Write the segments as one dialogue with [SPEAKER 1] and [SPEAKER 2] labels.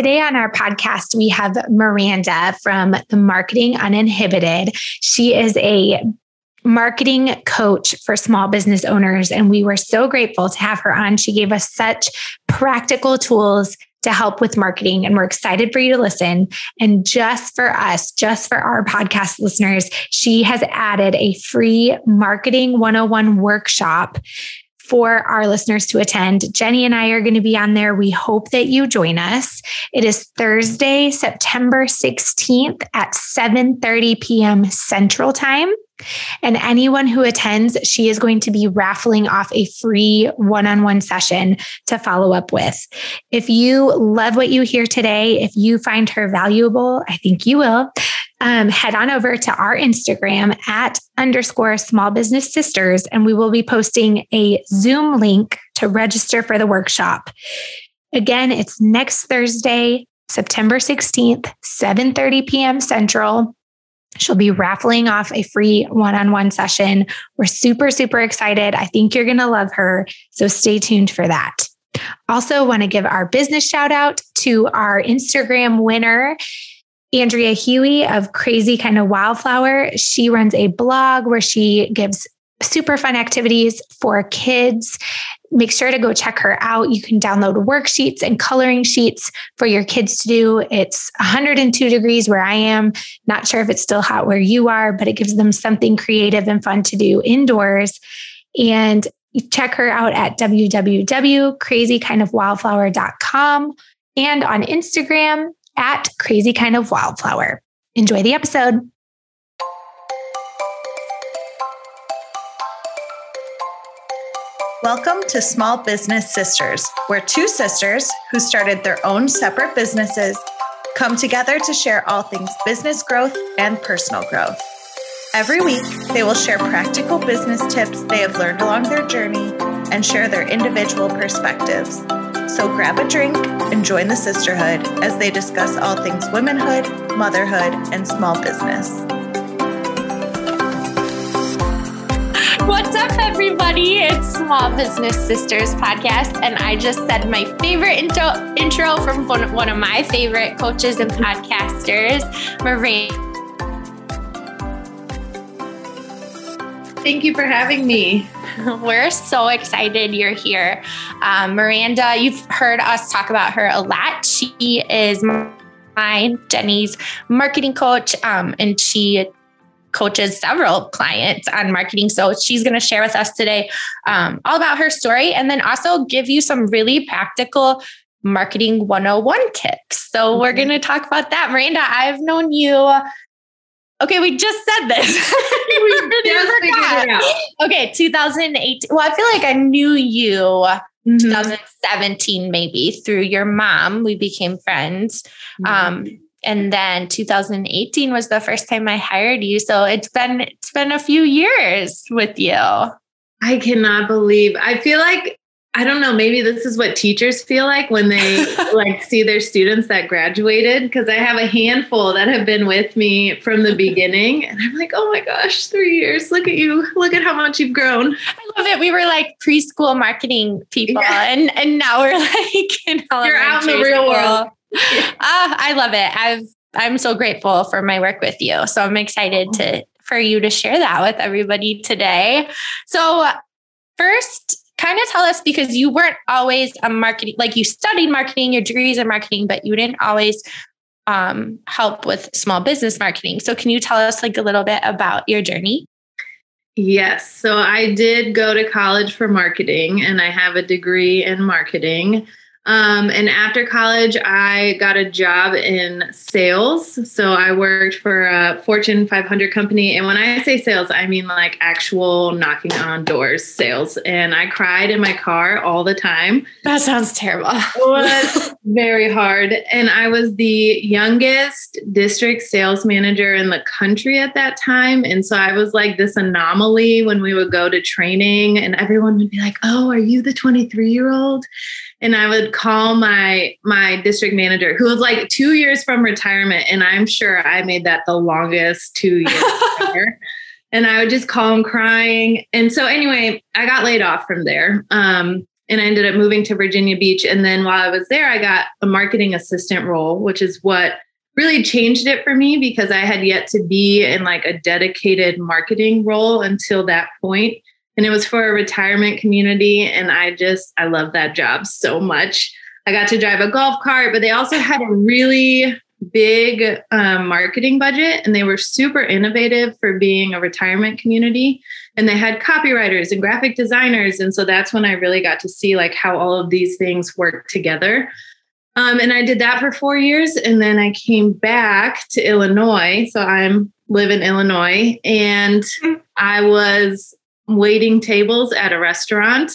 [SPEAKER 1] Today on our podcast, we have Miranda from the Marketing Uninhibited. She is a marketing coach for small business owners. And we were so grateful to have her on. She gave us such practical tools to help with marketing. And we're excited for you to listen. And just for us, just for our podcast listeners, she has added a free marketing 101 workshop for our listeners to attend. Jenny and I are going to be on there. We hope that you join us. It is Thursday, September 16th at 7:30 p.m. Central Time. And anyone who attends, she is going to be raffling off a free one on one session to follow up with. If you love what you hear today, if you find her valuable, I think you will. Um, head on over to our Instagram at underscore small business sisters, and we will be posting a Zoom link to register for the workshop. Again, it's next Thursday, September 16th, 7 30 p.m. Central. She'll be raffling off a free one on one session. We're super, super excited. I think you're going to love her. So stay tuned for that. Also, want to give our business shout out to our Instagram winner. Andrea Huey of Crazy Kind of Wildflower. She runs a blog where she gives super fun activities for kids make sure to go check her out. You can download worksheets and coloring sheets for your kids to do. It's 102 degrees where I am. Not sure if it's still hot where you are, but it gives them something creative and fun to do indoors. And check her out at www.crazykindofwildflower.com and on Instagram at crazykindofwildflower. Enjoy the episode.
[SPEAKER 2] Welcome to Small Business Sisters, where two sisters who started their own separate businesses come together to share all things business growth and personal growth. Every week, they will share practical business tips they have learned along their journey and share their individual perspectives. So grab a drink and join the sisterhood as they discuss all things womanhood, motherhood, and small business.
[SPEAKER 1] What's up, everybody? It's Small Business Sisters podcast, and I just said my favorite intro intro from one, of my favorite coaches and podcasters, Miranda.
[SPEAKER 3] Thank you for having me.
[SPEAKER 1] We're so excited you're here. Um, Miranda, you've heard us talk about her a lot. She is my Jenny's marketing coach, um, and she coaches several clients on marketing. So she's going to share with us today um, all about her story and then also give you some really practical marketing 101 tips. So we're going to talk about that. Miranda, I've known you. Okay, we just said this. we just figured it out. Okay, 2018. Well, I feel like I knew you mm-hmm. 2017 maybe through your mom. We became friends. Mm-hmm. Um, and then 2018 was the first time I hired you. So it's been it's been a few years with you.
[SPEAKER 3] I cannot believe. I feel like I don't know, maybe this is what teachers feel like when they like see their students that graduated because I have a handful that have been with me from the beginning and I'm like, "Oh my gosh, 3 years. Look at you. Look at how much you've grown."
[SPEAKER 1] I love it. We were like preschool marketing people yeah. and and now we're like in
[SPEAKER 3] You're out in the real school. world
[SPEAKER 1] ah, I love it. I've I'm so grateful for my work with you. So I'm excited to for you to share that with everybody today. So first, kind of tell us because you weren't always a marketing, like you studied marketing, your degrees in marketing, but you didn't always um, help with small business marketing. So can you tell us like a little bit about your journey?
[SPEAKER 3] Yes. So I did go to college for marketing and I have a degree in marketing. Um, and after college, I got a job in sales. So I worked for a Fortune 500 company. And when I say sales, I mean like actual knocking on doors sales. And I cried in my car all the time.
[SPEAKER 1] That sounds terrible.
[SPEAKER 3] It was very hard. And I was the youngest district sales manager in the country at that time. And so I was like this anomaly when we would go to training, and everyone would be like, Oh, are you the 23 year old? And I would call my my district manager who was like 2 years from retirement and I'm sure I made that the longest 2 years and I would just call him crying and so anyway I got laid off from there um, and I ended up moving to Virginia Beach. And then while I was there, I got a marketing assistant role, which is what really changed it for me because I had yet to be in like a dedicated marketing role until that point. And it was for a retirement community. And I just, I love that job so much. I got to drive a golf cart, but they also had a really big um, marketing budget and they were super innovative for being a retirement community and they had copywriters and graphic designers and so that's when i really got to see like how all of these things work together um, and i did that for four years and then i came back to illinois so i'm live in illinois and i was waiting tables at a restaurant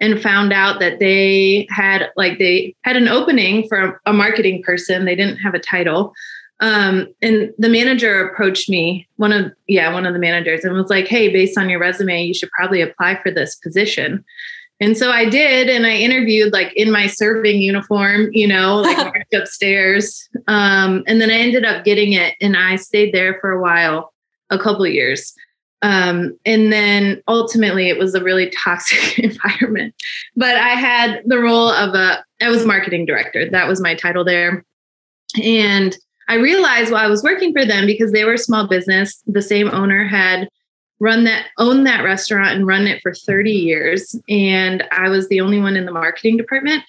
[SPEAKER 3] and found out that they had like they had an opening for a marketing person. They didn't have a title. Um, and the manager approached me one of yeah one of the managers and was like hey based on your resume you should probably apply for this position. And so i did and i interviewed like in my serving uniform you know like upstairs. Um, and then i ended up getting it and i stayed there for a while a couple years um, and then ultimately it was a really toxic environment. But I had the role of a, I was marketing director. That was my title there. And I realized while I was working for them, because they were a small business, the same owner had run that, owned that restaurant and run it for 30 years. And I was the only one in the marketing department.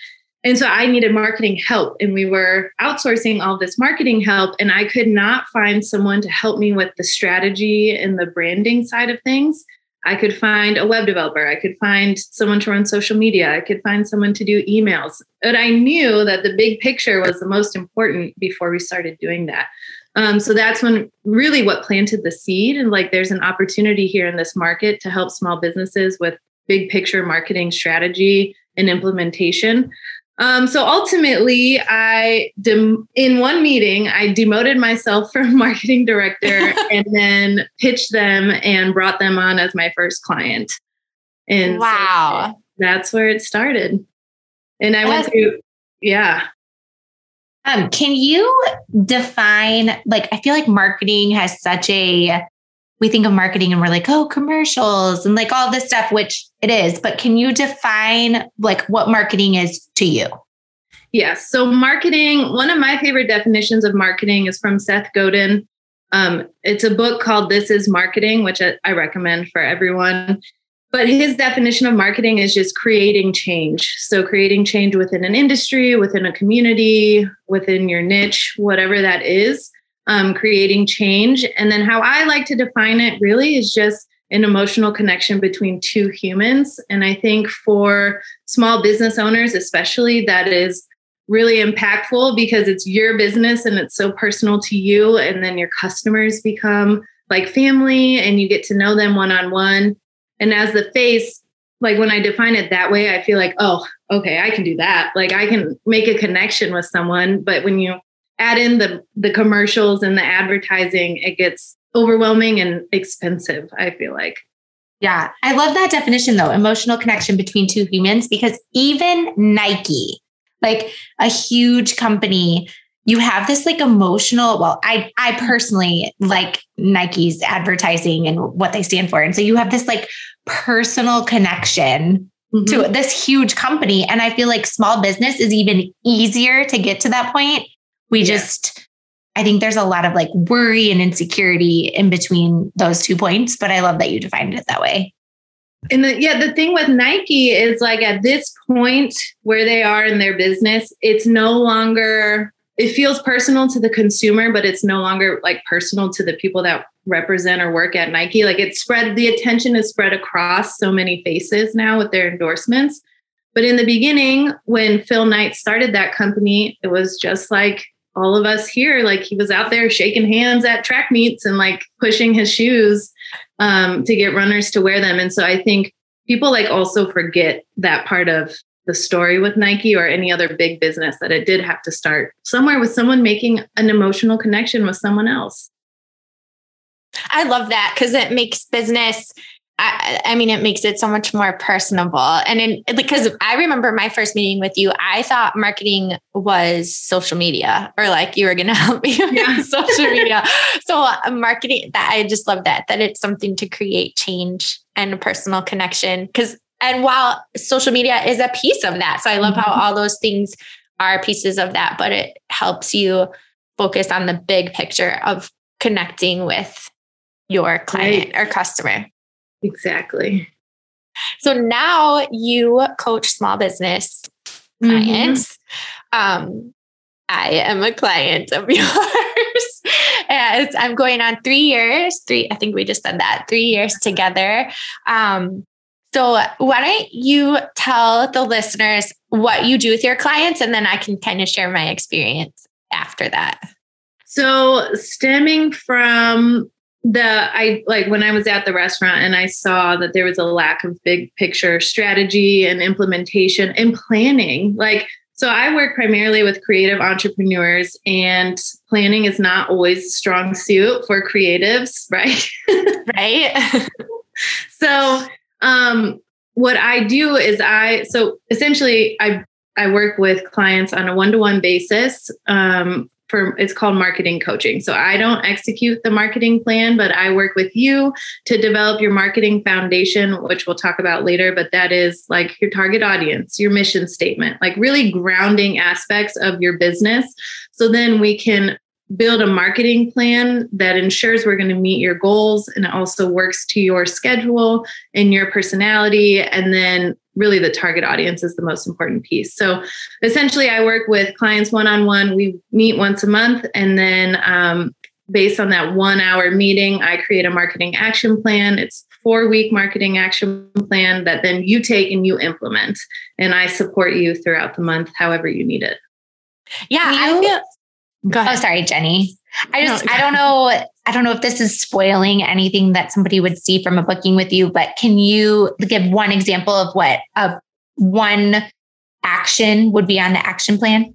[SPEAKER 3] And so I needed marketing help, and we were outsourcing all this marketing help. And I could not find someone to help me with the strategy and the branding side of things. I could find a web developer, I could find someone to run social media, I could find someone to do emails. But I knew that the big picture was the most important before we started doing that. Um, so that's when really what planted the seed. And like, there's an opportunity here in this market to help small businesses with big picture marketing strategy and implementation. Um, so ultimately, I dem- in one meeting I demoted myself from marketing director and then pitched them and brought them on as my first client. And
[SPEAKER 1] wow,
[SPEAKER 3] so that's where it started. And I went through, yeah.
[SPEAKER 1] Um, can you define like I feel like marketing has such a we think of marketing and we're like, oh, commercials and like all this stuff, which it is. But can you define like what marketing is to you?
[SPEAKER 3] Yes. So, marketing, one of my favorite definitions of marketing is from Seth Godin. Um, it's a book called This is Marketing, which I, I recommend for everyone. But his definition of marketing is just creating change. So, creating change within an industry, within a community, within your niche, whatever that is um, creating change. And then how I like to define it really is just an emotional connection between two humans. And I think for small business owners, especially, that is really impactful because it's your business and it's so personal to you. And then your customers become like family and you get to know them one on one. And as the face, like when I define it that way, I feel like, oh, okay, I can do that. Like I can make a connection with someone. But when you add in the the commercials and the advertising, it gets overwhelming and expensive, I feel like.
[SPEAKER 1] Yeah, I love that definition though, emotional connection between two humans because even Nike, like a huge company, you have this like emotional, well, I I personally like Nike's advertising and what they stand for. And so you have this like personal connection mm-hmm. to this huge company and I feel like small business is even easier to get to that point we yeah. just, I think there's a lot of like worry and insecurity in between those two points, but I love that you defined it that way.
[SPEAKER 3] And the, yeah, the thing with Nike is like at this point where they are in their business, it's no longer, it feels personal to the consumer, but it's no longer like personal to the people that represent or work at Nike. Like it's spread, the attention is spread across so many faces now with their endorsements. But in the beginning, when Phil Knight started that company, it was just like all of us here like he was out there shaking hands at track meets and like pushing his shoes um, to get runners to wear them. And so i think people like also forget that part of the story with nike or any other big business that it did have to start somewhere with someone making an emotional connection with someone else.
[SPEAKER 4] I love that because it makes business I, I, mean, it makes it so much more personable. And in, because I remember my first meeting with you, I thought marketing was social media or like you were going to help me yeah. with social media. so uh, marketing that I just love that, that it's something to create change and a personal connection. Cause and while social media is a piece of that, so I love how mm-hmm. all those things are pieces of that, but it helps you focus on the big picture of connecting with your client right. or customer.
[SPEAKER 3] Exactly.
[SPEAKER 4] So now you coach small business mm-hmm. clients. Mm-hmm. Um, I am a client of yours. and I'm going on three years, three, I think we just said that, three years together. Um, so why don't you tell the listeners what you do with your clients and then I can kind of share my experience after that.
[SPEAKER 3] So stemming from the I like when I was at the restaurant and I saw that there was a lack of big picture strategy and implementation and planning. Like so I work primarily with creative entrepreneurs and planning is not always a strong suit for creatives, right?
[SPEAKER 4] right.
[SPEAKER 3] so um what I do is I so essentially I I work with clients on a one-to-one basis um, for it's called marketing coaching. So I don't execute the marketing plan, but I work with you to develop your marketing foundation, which we'll talk about later. But that is like your target audience, your mission statement, like really grounding aspects of your business. So then we can build a marketing plan that ensures we're going to meet your goals and it also works to your schedule and your personality and then really the target audience is the most important piece. So essentially, I work with clients one on one. We meet once a month, and then um, based on that one hour meeting, I create a marketing action plan. It's four week marketing action plan that then you take and you implement, and I support you throughout the month, however you need it.
[SPEAKER 1] Yeah, you, I feel. Go oh, ahead. Oh, sorry, Jenny. I just no, I don't know I don't know if this is spoiling anything that somebody would see from a booking with you, but can you give one example of what a one action would be on the action plan?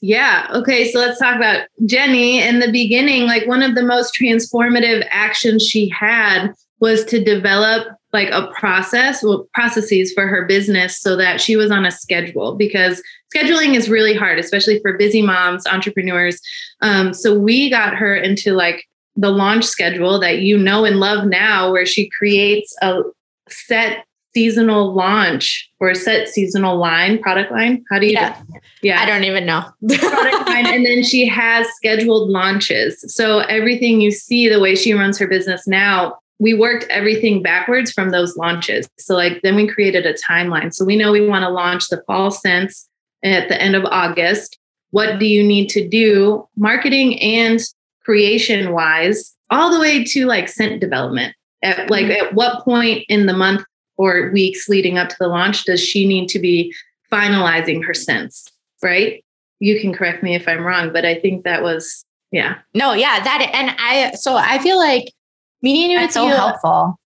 [SPEAKER 3] Yeah. Okay. So let's talk about Jenny. In the beginning, like one of the most transformative actions she had was to develop like a process, well, processes for her business so that she was on a schedule because scheduling is really hard, especially for busy moms, entrepreneurs. Um, so we got her into like the launch schedule that you know and love now, where she creates a set seasonal launch or set seasonal line, product line. How do you?
[SPEAKER 4] Yeah, do? yeah. I don't even know.
[SPEAKER 3] product line, and then she has scheduled launches. So everything you see, the way she runs her business now, we worked everything backwards from those launches. So like then we created a timeline. So we know we want to launch the fall scents at the end of August. What do you need to do, marketing and creation wise, all the way to like scent development? At like mm-hmm. at what point in the month or weeks leading up to the launch does she need to be finalizing her scents? Right? You can correct me if I'm wrong, but I think that was yeah.
[SPEAKER 4] No, yeah, that and I so I feel like meeting you
[SPEAKER 1] That's so you, helpful.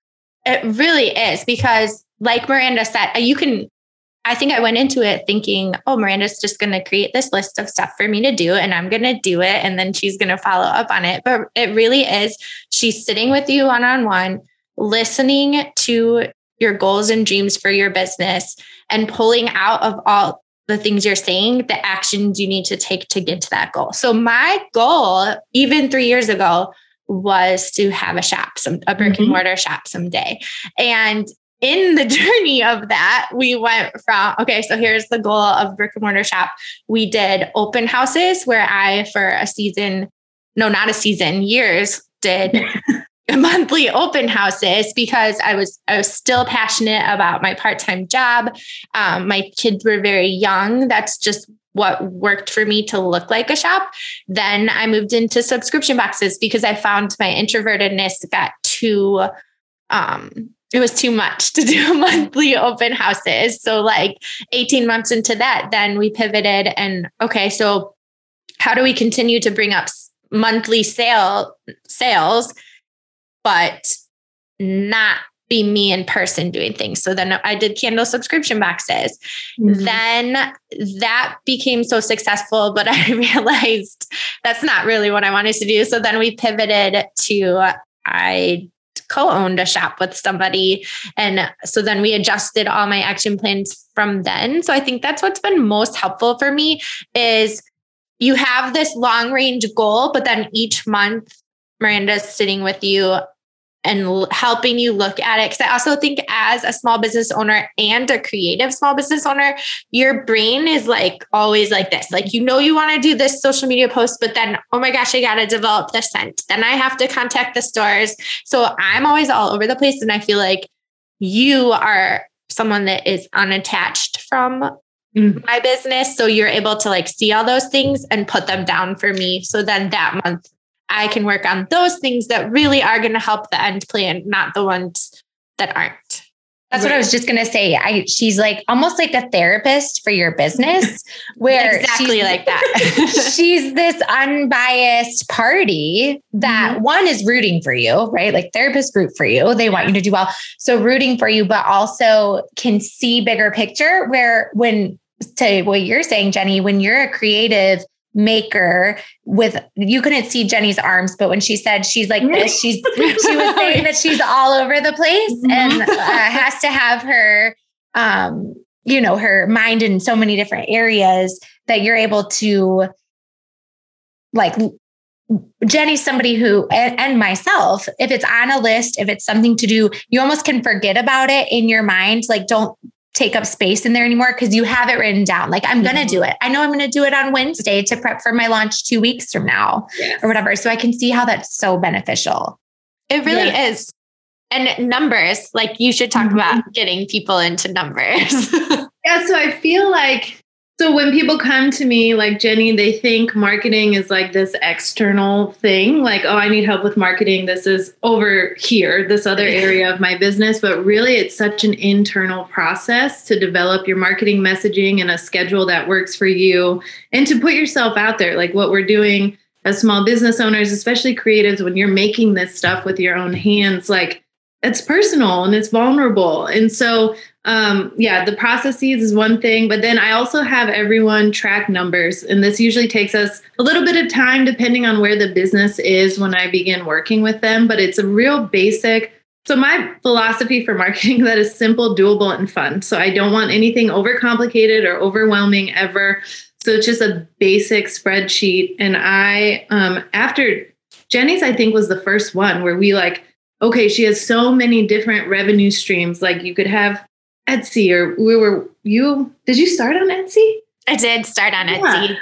[SPEAKER 4] It really is because like Miranda said, uh, you can I think I went into it thinking, oh, Miranda's just going to create this list of stuff for me to do, and I'm going to do it. And then she's going to follow up on it. But it really is, she's sitting with you one on one, listening to your goals and dreams for your business, and pulling out of all the things you're saying, the actions you need to take to get to that goal. So, my goal, even three years ago, was to have a shop, some a brick mm-hmm. and mortar shop someday. And in the journey of that, we went from, okay, so here's the goal of brick and mortar shop. We did open houses where I, for a season, no, not a season, years, did monthly open houses because I was I was still passionate about my part-time job. Um, my kids were very young. That's just what worked for me to look like a shop. Then I moved into subscription boxes because I found my introvertedness got too um it was too much to do monthly open houses. So, like 18 months into that, then we pivoted and okay, so how do we continue to bring up monthly sale sales, but not be me in person doing things. So then I did candle subscription boxes. Mm-hmm. Then that became so successful, but I realized that's not really what I wanted to do. So then we pivoted to I co-owned a shop with somebody and so then we adjusted all my action plans from then so i think that's what's been most helpful for me is you have this long range goal but then each month miranda's sitting with you and l- helping you look at it. Cause I also think as a small business owner and a creative small business owner, your brain is like always like this. Like, you know, you want to do this social media post, but then, oh my gosh, I got to develop the scent. Then I have to contact the stores. So I'm always all over the place. And I feel like you are someone that is unattached from mm. my business. So you're able to like see all those things and put them down for me. So then that month I can work on those things that really are going to help the end plan, not the ones that aren't.
[SPEAKER 1] That's right. what I was just gonna say. I she's like almost like a therapist for your business, where
[SPEAKER 4] exactly like that.
[SPEAKER 1] she's this unbiased party that mm-hmm. one is rooting for you, right? Like therapists root for you. They want you to do well. So rooting for you, but also can see bigger picture where when to what you're saying, Jenny, when you're a creative maker with you couldn't see Jenny's arms, but when she said she's like this, she's she was saying that she's all over the place mm-hmm. and uh, has to have her um you know her mind in so many different areas that you're able to like Jenny's somebody who, and, and, myself, if it's on a list, if it's something to do, you almost can forget about it in your mind. Like, don't take up space in there anymore because you have it written down. Like, I'm going to do it. I know I'm going to do it on Wednesday to prep for my launch two weeks from now yes. or whatever. So I can see how that's so beneficial.
[SPEAKER 4] It really yeah. is. And numbers, like you should talk mm-hmm. about getting people into numbers.
[SPEAKER 3] yeah. So I feel like so when people come to me like Jenny, they think marketing is like this external thing, like, oh, I need help with marketing. This is over here, this other area of my business. But really, it's such an internal process to develop your marketing messaging and a schedule that works for you and to put yourself out there. Like what we're doing as small business owners, especially creatives, when you're making this stuff with your own hands, like it's personal and it's vulnerable. And so um, yeah, the processes is one thing, but then I also have everyone track numbers. And this usually takes us a little bit of time depending on where the business is when I begin working with them. But it's a real basic. So my philosophy for marketing that is simple, doable, and fun. So I don't want anything overcomplicated or overwhelming ever. So it's just a basic spreadsheet. And I, um, after Jenny's, I think was the first one where we like, okay, she has so many different revenue streams. Like you could have Etsy or we were you did you start on Etsy?
[SPEAKER 4] I did start on yeah. Etsy.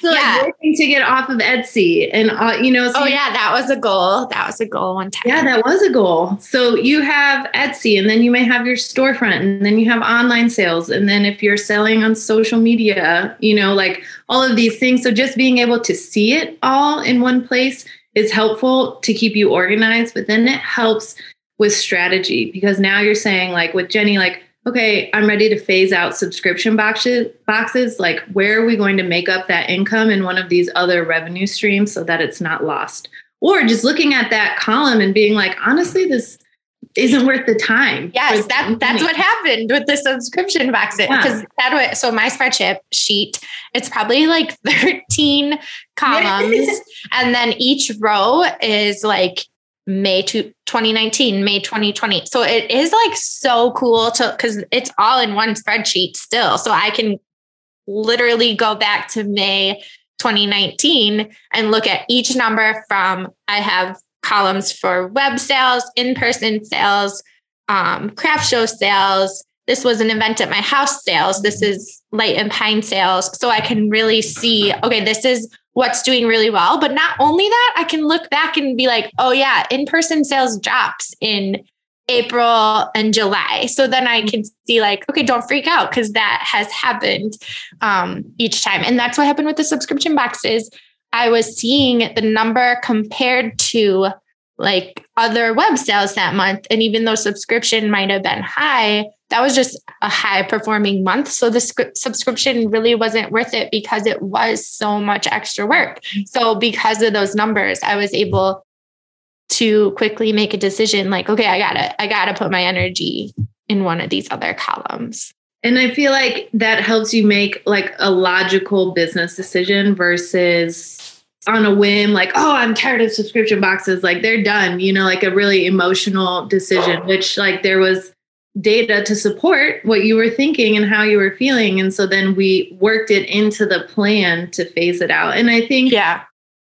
[SPEAKER 3] So yeah. like working to get off of Etsy and uh, you know.
[SPEAKER 4] So oh yeah, that was a goal. That was a goal one time.
[SPEAKER 3] Yeah, that was a goal. So you have Etsy, and then you may have your storefront, and then you have online sales, and then if you're selling on social media, you know, like all of these things. So just being able to see it all in one place is helpful to keep you organized, but then it helps with strategy because now you're saying like with Jenny, like okay, I'm ready to phase out subscription boxes, boxes. Like, where are we going to make up that income in one of these other revenue streams so that it's not lost? Or just looking at that column and being like, honestly, this isn't worth the time.
[SPEAKER 4] Yes, that mm-hmm. that's what happened with the subscription boxes. Because yeah. that so my spreadsheet sheet, it's probably like 13 columns. and then each row is like May to 2019, May 2020. So it is like so cool to because it's all in one spreadsheet still. So I can literally go back to May 2019 and look at each number from I have columns for web sales, in-person sales, um, craft show sales. This was an event at my house sales. This is light and pine sales. So I can really see, okay, this is what's doing really well. But not only that, I can look back and be like, oh, yeah, in person sales drops in April and July. So then I can see, like, okay, don't freak out because that has happened um, each time. And that's what happened with the subscription boxes. I was seeing the number compared to like other web sales that month. And even though subscription might have been high, that was just a high performing month. So the sc- subscription really wasn't worth it because it was so much extra work. So because of those numbers, I was able to quickly make a decision like, okay, I gotta, I gotta put my energy in one of these other columns.
[SPEAKER 3] And I feel like that helps you make like a logical business decision versus on a whim, like, oh, I'm tired of subscription boxes. Like they're done, you know, like a really emotional decision, which like there was data to support what you were thinking and how you were feeling. And so then we worked it into the plan to phase it out. And I think
[SPEAKER 4] yeah.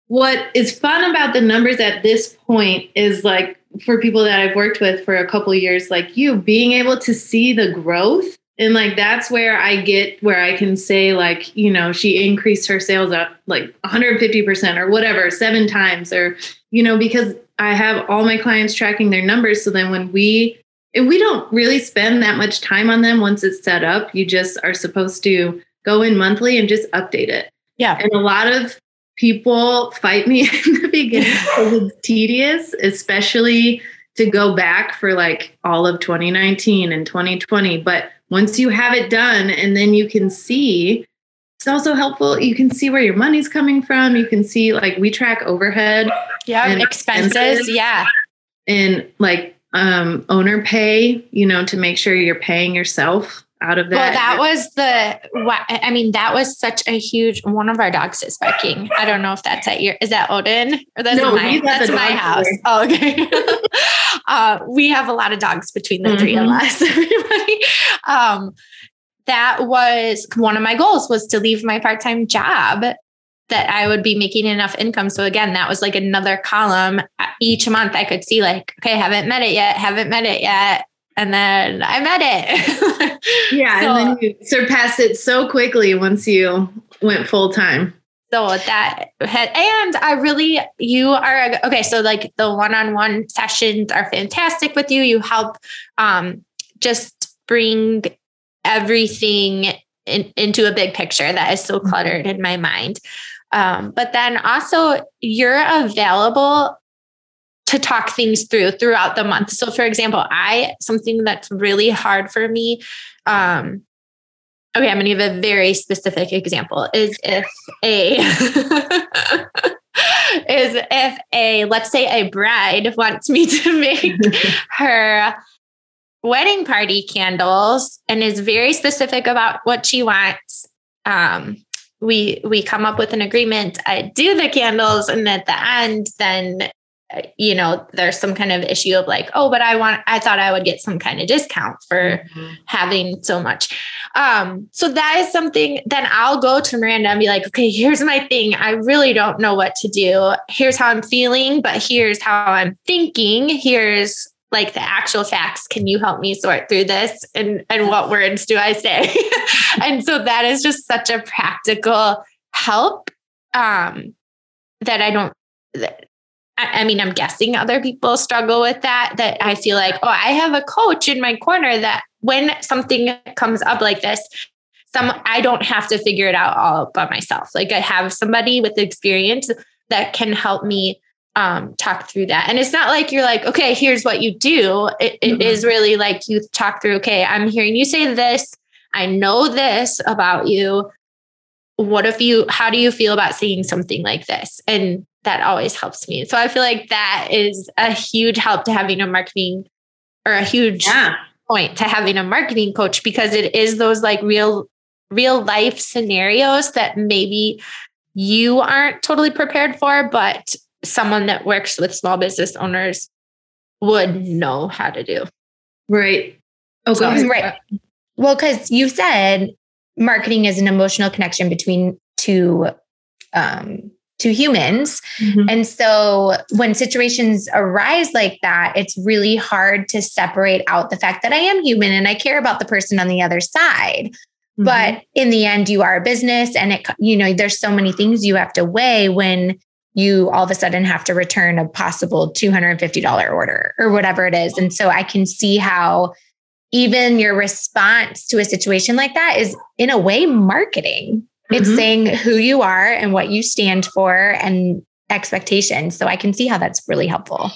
[SPEAKER 3] what is fun about the numbers at this point is like for people that I've worked with for a couple years, like you, being able to see the growth. And like that's where I get where I can say, like, you know, she increased her sales up like 150% or whatever, seven times, or, you know, because I have all my clients tracking their numbers. So then when we, we don't really spend that much time on them once it's set up, you just are supposed to go in monthly and just update it.
[SPEAKER 4] Yeah.
[SPEAKER 3] And a lot of people fight me in the beginning because it's tedious, especially to go back for like all of 2019 and 2020. But once you have it done and then you can see, it's also helpful. You can see where your money's coming from. You can see like we track overhead.
[SPEAKER 4] Yeah, expenses, expenses. Yeah.
[SPEAKER 3] And like um owner pay, you know, to make sure you're paying yourself out of that.
[SPEAKER 4] Well, that was the, I mean, that was such a huge, one of our dogs is barking. I don't know if that's at your, is that Odin or that's no, my, that's my house. Oh, okay. uh, we have a lot of dogs between the mm-hmm. three of mm-hmm. us, everybody. Um, that was one of my goals was to leave my part-time job that I would be making enough income. So again, that was like another column each month I could see like, okay, haven't met it yet, haven't met it yet and then I met it.
[SPEAKER 3] yeah, so, and then you surpassed it so quickly once you went full time.
[SPEAKER 4] So that had, and I really, you are okay. So like the one-on-one sessions are fantastic with you. You help um, just bring everything in, into a big picture that is so mm-hmm. cluttered in my mind. Um, but then also you're available to talk things through throughout the month. So, for example, I something that's really hard for me. Um, okay, I'm going to give a very specific example. Is if a is if a let's say a bride wants me to make her wedding party candles and is very specific about what she wants. Um, we we come up with an agreement. I do the candles, and at the end, then you know there's some kind of issue of like oh but i want i thought i would get some kind of discount for mm-hmm. having so much um so that is something then i'll go to miranda and be like okay here's my thing i really don't know what to do here's how i'm feeling but here's how i'm thinking here's like the actual facts can you help me sort through this and and what words do i say and so that is just such a practical help um that i don't that I, mean, I'm guessing other people struggle with that. That I feel like, oh, I have a coach in my corner that when something comes up like this, some I don't have to figure it out all by myself. Like I have somebody with experience that can help me um, talk through that. And it's not like you're like, okay, here's what you do. It, it mm-hmm. is really like you talk through, okay, I'm hearing you say this. I know this about you. What if you, how do you feel about saying something like this? And that always helps me. So I feel like that is a huge help to having a marketing or a huge yeah. point to having a marketing coach because it is those like real real life scenarios that maybe you aren't totally prepared for but someone that works with small business owners would know how to do.
[SPEAKER 3] Right.
[SPEAKER 1] Okay. so, right. Well, because you said marketing is an emotional connection between two um, to humans. Mm-hmm. And so when situations arise like that, it's really hard to separate out the fact that I am human and I care about the person on the other side. Mm-hmm. But in the end, you are a business and it, you know, there's so many things you have to weigh when you all of a sudden have to return a possible $250 order or whatever it is. And so I can see how even your response to a situation like that is in a way marketing it's mm-hmm. saying who you are and what you stand for and expectations. So I can see how that's really helpful.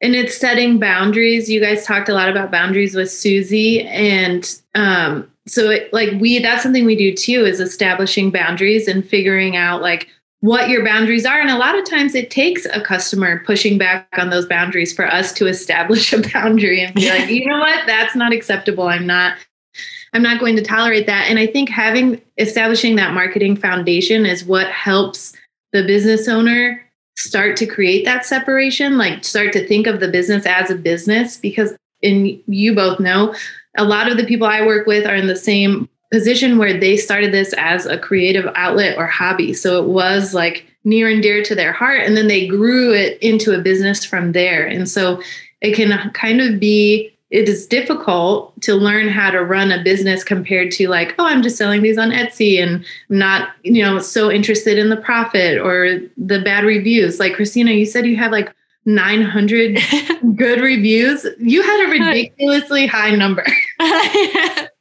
[SPEAKER 3] And it's setting boundaries. You guys talked a lot about boundaries with Susie. And um, so it, like we that's something we do too is establishing boundaries and figuring out like what your boundaries are. And a lot of times it takes a customer pushing back on those boundaries for us to establish a boundary and be like, you know what, that's not acceptable. I'm not I'm not going to tolerate that. And I think having establishing that marketing foundation is what helps the business owner start to create that separation, like start to think of the business as a business. Because, and you both know, a lot of the people I work with are in the same position where they started this as a creative outlet or hobby. So it was like near and dear to their heart. And then they grew it into a business from there. And so it can kind of be it is difficult to learn how to run a business compared to like oh i'm just selling these on etsy and I'm not you know so interested in the profit or the bad reviews like christina you said you have like 900 good reviews you had a ridiculously high number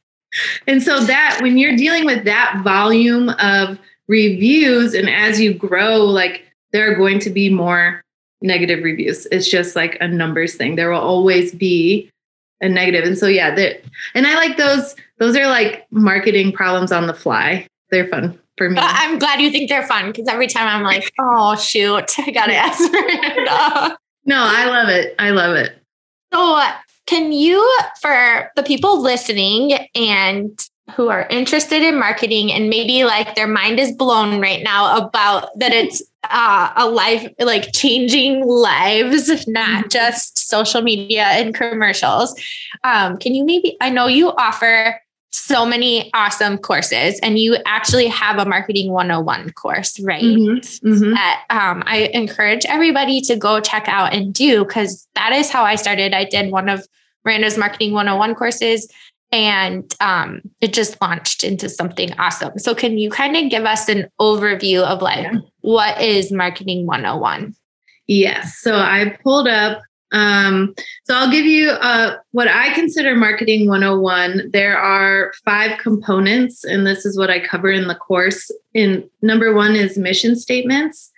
[SPEAKER 3] and so that when you're dealing with that volume of reviews and as you grow like there are going to be more negative reviews it's just like a numbers thing there will always be a negative. And so yeah, that and I like those. Those are like marketing problems on the fly. They're fun for me.
[SPEAKER 4] I'm glad you think they're fun because every time I'm like, oh shoot, I gotta ask for it
[SPEAKER 3] No, I love it. I love it.
[SPEAKER 4] So uh, can you, for the people listening and who are interested in marketing and maybe like their mind is blown right now about that it's uh, a life like changing lives, not mm-hmm. just social media and commercials. Um, can you maybe? I know you offer so many awesome courses and you actually have a marketing 101 course right mm-hmm. Mm-hmm. that um, i encourage everybody to go check out and do because that is how i started i did one of miranda's marketing 101 courses and um, it just launched into something awesome. So, can you kind of give us an overview of like yeah. what is Marketing 101?
[SPEAKER 3] Yes. So, I pulled up. Um, so, I'll give you uh, what I consider Marketing 101. There are five components, and this is what I cover in the course. In number one is mission statements.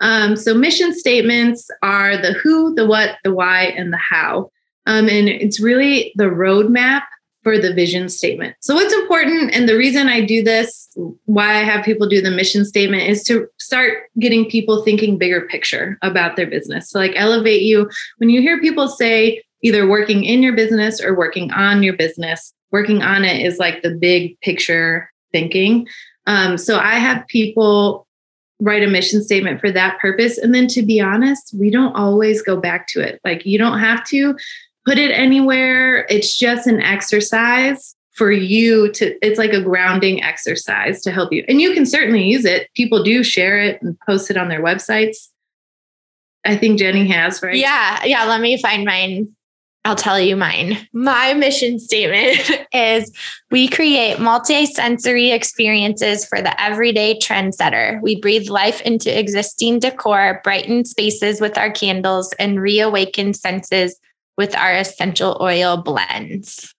[SPEAKER 3] Um, so, mission statements are the who, the what, the why, and the how. Um, and it's really the roadmap for the vision statement. So, what's important, and the reason I do this, why I have people do the mission statement, is to start getting people thinking bigger picture about their business. So, like, elevate you. When you hear people say either working in your business or working on your business, working on it is like the big picture thinking. Um, so, I have people write a mission statement for that purpose. And then, to be honest, we don't always go back to it. Like, you don't have to put it anywhere. It's just an exercise for you to, it's like a grounding exercise to help you. And you can certainly use it. People do share it and post it on their websites. I think Jenny has, right?
[SPEAKER 4] Yeah. Yeah. Let me find mine. I'll tell you mine. My mission statement is we create multi-sensory experiences for the everyday trendsetter. We breathe life into existing decor, brighten spaces with our candles, and reawaken senses with our essential oil blends.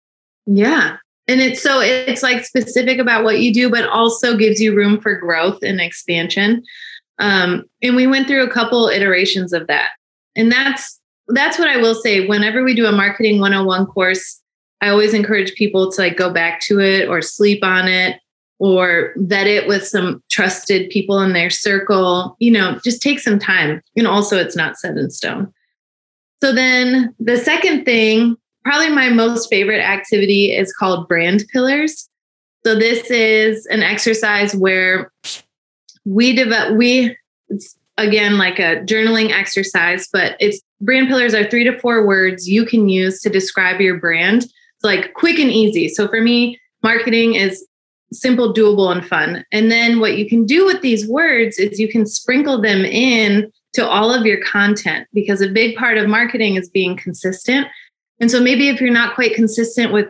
[SPEAKER 3] Yeah. And it's so it's like specific about what you do, but also gives you room for growth and expansion. Um, and we went through a couple iterations of that. And that's that's what I will say. Whenever we do a marketing 101 course, I always encourage people to like go back to it or sleep on it or vet it with some trusted people in their circle. You know, just take some time. And also it's not set in stone. So then the second thing, probably my most favorite activity is called brand pillars. So this is an exercise where we develop we it's again like a journaling exercise, but it's brand pillars are three to four words you can use to describe your brand. It's like quick and easy. So for me, marketing is simple, doable, and fun. And then what you can do with these words is you can sprinkle them in to all of your content because a big part of marketing is being consistent. And so maybe if you're not quite consistent with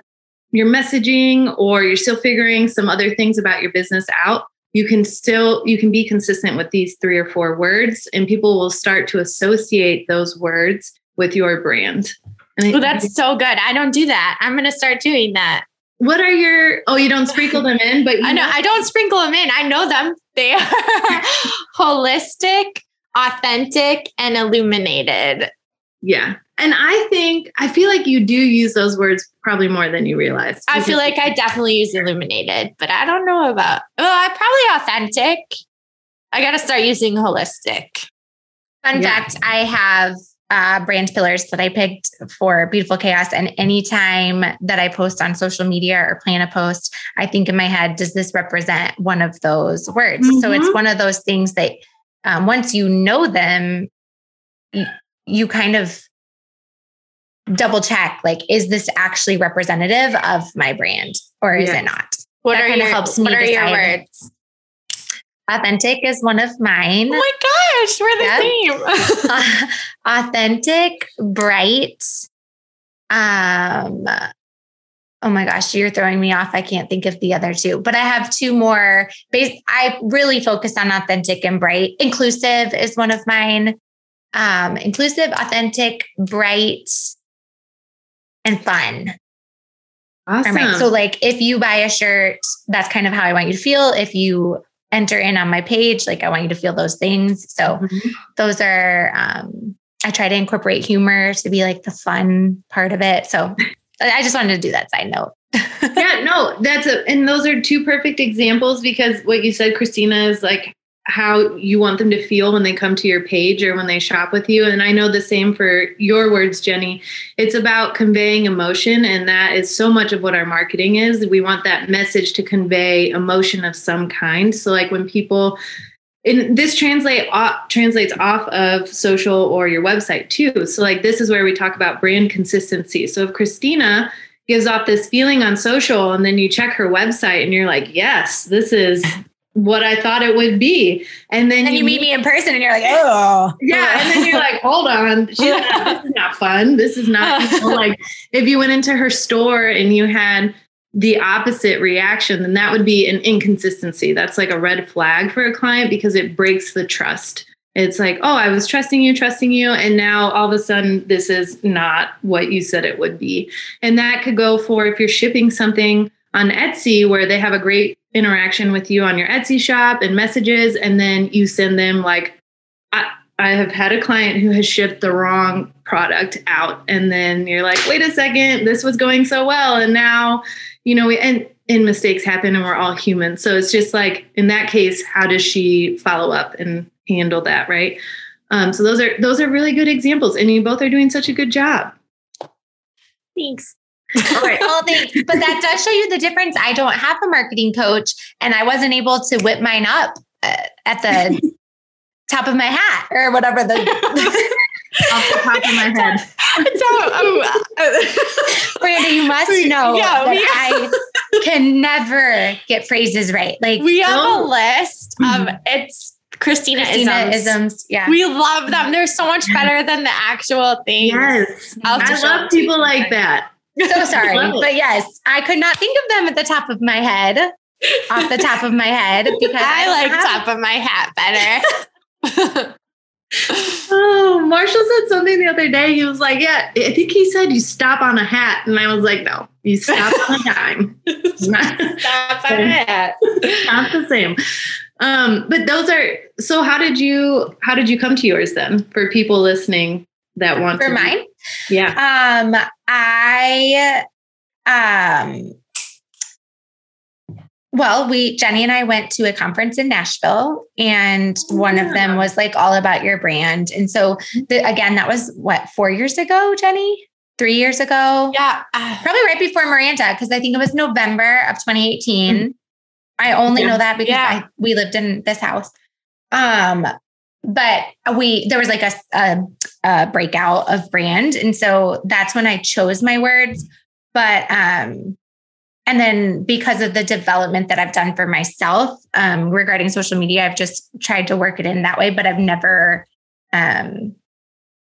[SPEAKER 3] your messaging or you're still figuring some other things about your business out, you can still you can be consistent with these three or four words and people will start to associate those words with your brand.
[SPEAKER 4] And oh, that's so good. I don't do that. I'm going to start doing that.
[SPEAKER 3] What are your oh you don't sprinkle them in but
[SPEAKER 4] I know, know I don't sprinkle them in. I know them. They are holistic authentic and illuminated.
[SPEAKER 3] Yeah. And I think, I feel like you do use those words probably more than you realize.
[SPEAKER 4] I feel like I definitely use illuminated, but I don't know about, well, I probably authentic. I got to start using holistic.
[SPEAKER 1] Fun yeah. fact I have uh, brand pillars that I picked for Beautiful Chaos. And anytime that I post on social media or plan a post, I think in my head, does this represent one of those words? Mm-hmm. So it's mm-hmm. one of those things that um, once you know them, you, you kind of double check like, is this actually representative of my brand or is yes. it not?
[SPEAKER 4] What that are your, helps me what are your words?
[SPEAKER 1] Authentic is one of mine.
[SPEAKER 4] Oh my gosh, we're the same.
[SPEAKER 1] uh, authentic, bright. Um, oh my gosh, you're throwing me off. I can't think of the other two, but I have two more. Base. I really focus on authentic and bright. Inclusive is one of mine. Um, inclusive, authentic, bright, and fun.
[SPEAKER 3] Awesome.
[SPEAKER 1] So, like, if you buy a shirt, that's kind of how I want you to feel. If you enter in on my page, like, I want you to feel those things. So,
[SPEAKER 3] Mhm.
[SPEAKER 1] those are, um, I try to incorporate humor to be like the fun part of it. So, I just wanted to do that side note.
[SPEAKER 3] yeah, no, that's a, and those are two perfect examples because what you said, Christina, is like how you want them to feel when they come to your page or when they shop with you. And I know the same for your words, Jenny. It's about conveying emotion. And that is so much of what our marketing is. We want that message to convey emotion of some kind. So, like when people, and this translate off, translates off of social or your website too. So, like, this is where we talk about brand consistency. So, if Christina gives off this feeling on social, and then you check her website and you're like, yes, this is what I thought it would be. And then
[SPEAKER 1] And you meet me in person and you're like, oh.
[SPEAKER 3] yeah, and then you're like, hold on, she's not, this is not fun. This is not you know, like if you went into her store and you had the opposite reaction, then that would be an inconsistency. That's like a red flag for a client because it breaks the trust. It's like, oh, I was trusting you, trusting you, and now all of a sudden this is not what you said it would be. And that could go for if you're shipping something on Etsy where they have a great interaction with you on your Etsy shop and messages, and then you send them like, I, I have had a client who has shipped the wrong product out, and then you're like, wait a second, this was going so well, and now, you know, we, and and mistakes happen, and we're all human. So it's just like in that case, how does she follow up and handle that, right? Um, so those are those are really good examples, and you both are doing such a good job.
[SPEAKER 4] Thanks.
[SPEAKER 1] All right. Well, thanks. But that does show you the difference. I don't have a marketing coach and I wasn't able to whip mine up uh, at the top of my hat or whatever the
[SPEAKER 3] Off the top of my head.
[SPEAKER 4] So, um,
[SPEAKER 1] Miranda, you must know
[SPEAKER 4] yeah,
[SPEAKER 1] that I can never get phrases right. Like
[SPEAKER 4] we have
[SPEAKER 3] Oh.
[SPEAKER 4] a list of it's Christina, isms.
[SPEAKER 1] Yeah.
[SPEAKER 4] We love them. They're so much better than the actual thing.
[SPEAKER 3] Yes,
[SPEAKER 4] I'll
[SPEAKER 3] I love
[SPEAKER 4] them to you
[SPEAKER 3] people like that.
[SPEAKER 1] so sorry. But yes, I could not think of them at the top of my head. Off the top of my head because
[SPEAKER 4] I like
[SPEAKER 1] have-
[SPEAKER 4] top of my hat better.
[SPEAKER 3] Oh, Marshall said something the other day. He was like, "Yeah, I think he said you stop on a hat," and I was like, "No, you stop on a dime.
[SPEAKER 4] stop on a hat.
[SPEAKER 3] not the same." Um, but those are so. How did you? How did you come to yours then? For people listening that want
[SPEAKER 1] for
[SPEAKER 3] to
[SPEAKER 1] mine.
[SPEAKER 3] yeah.
[SPEAKER 1] Um, I, um, well, we, Jenny and I went to a conference in Nashville, and one of them was like all about your brand. And so, the, again, that was what, four years ago, Jenny? Three years ago?
[SPEAKER 4] Yeah.
[SPEAKER 1] Probably right before Miranda, because I think it was November of 2018. I only
[SPEAKER 3] Yeah.
[SPEAKER 1] know that because
[SPEAKER 4] Yeah.
[SPEAKER 1] I, we lived in this house. Um, but we there was like a, a a breakout of brand, and so that's when I chose my words. But um, and then because of the development that I've done for myself um, regarding social media, I've just tried to work it in that way. But I've never um,